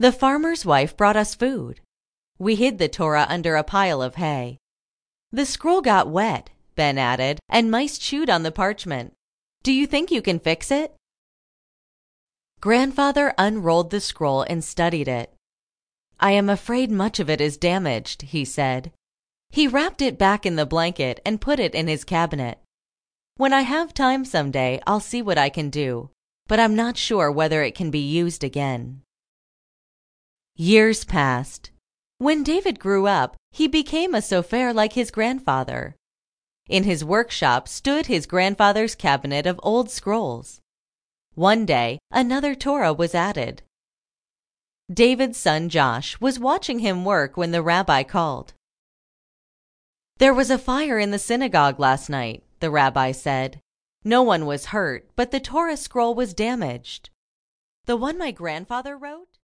The farmer's wife brought us food. We hid the Torah under a pile of hay. The scroll got wet, Ben added, and mice chewed on the parchment. Do you think you can fix it? Grandfather unrolled the scroll and studied it. I am afraid much of it is damaged, he said. He wrapped it back in the blanket and put it in his cabinet. When I have time someday, I'll see what I can do, but I'm not sure whether it can be used again. Years passed. When David grew up, he became a sofer like his grandfather. In his workshop stood his grandfather's cabinet of old scrolls. One day, another Torah was added. David's son Josh was watching him work when the rabbi called. There was a fire in the synagogue last night, the rabbi said. No one was hurt, but the Torah scroll was damaged. The one my grandfather wrote?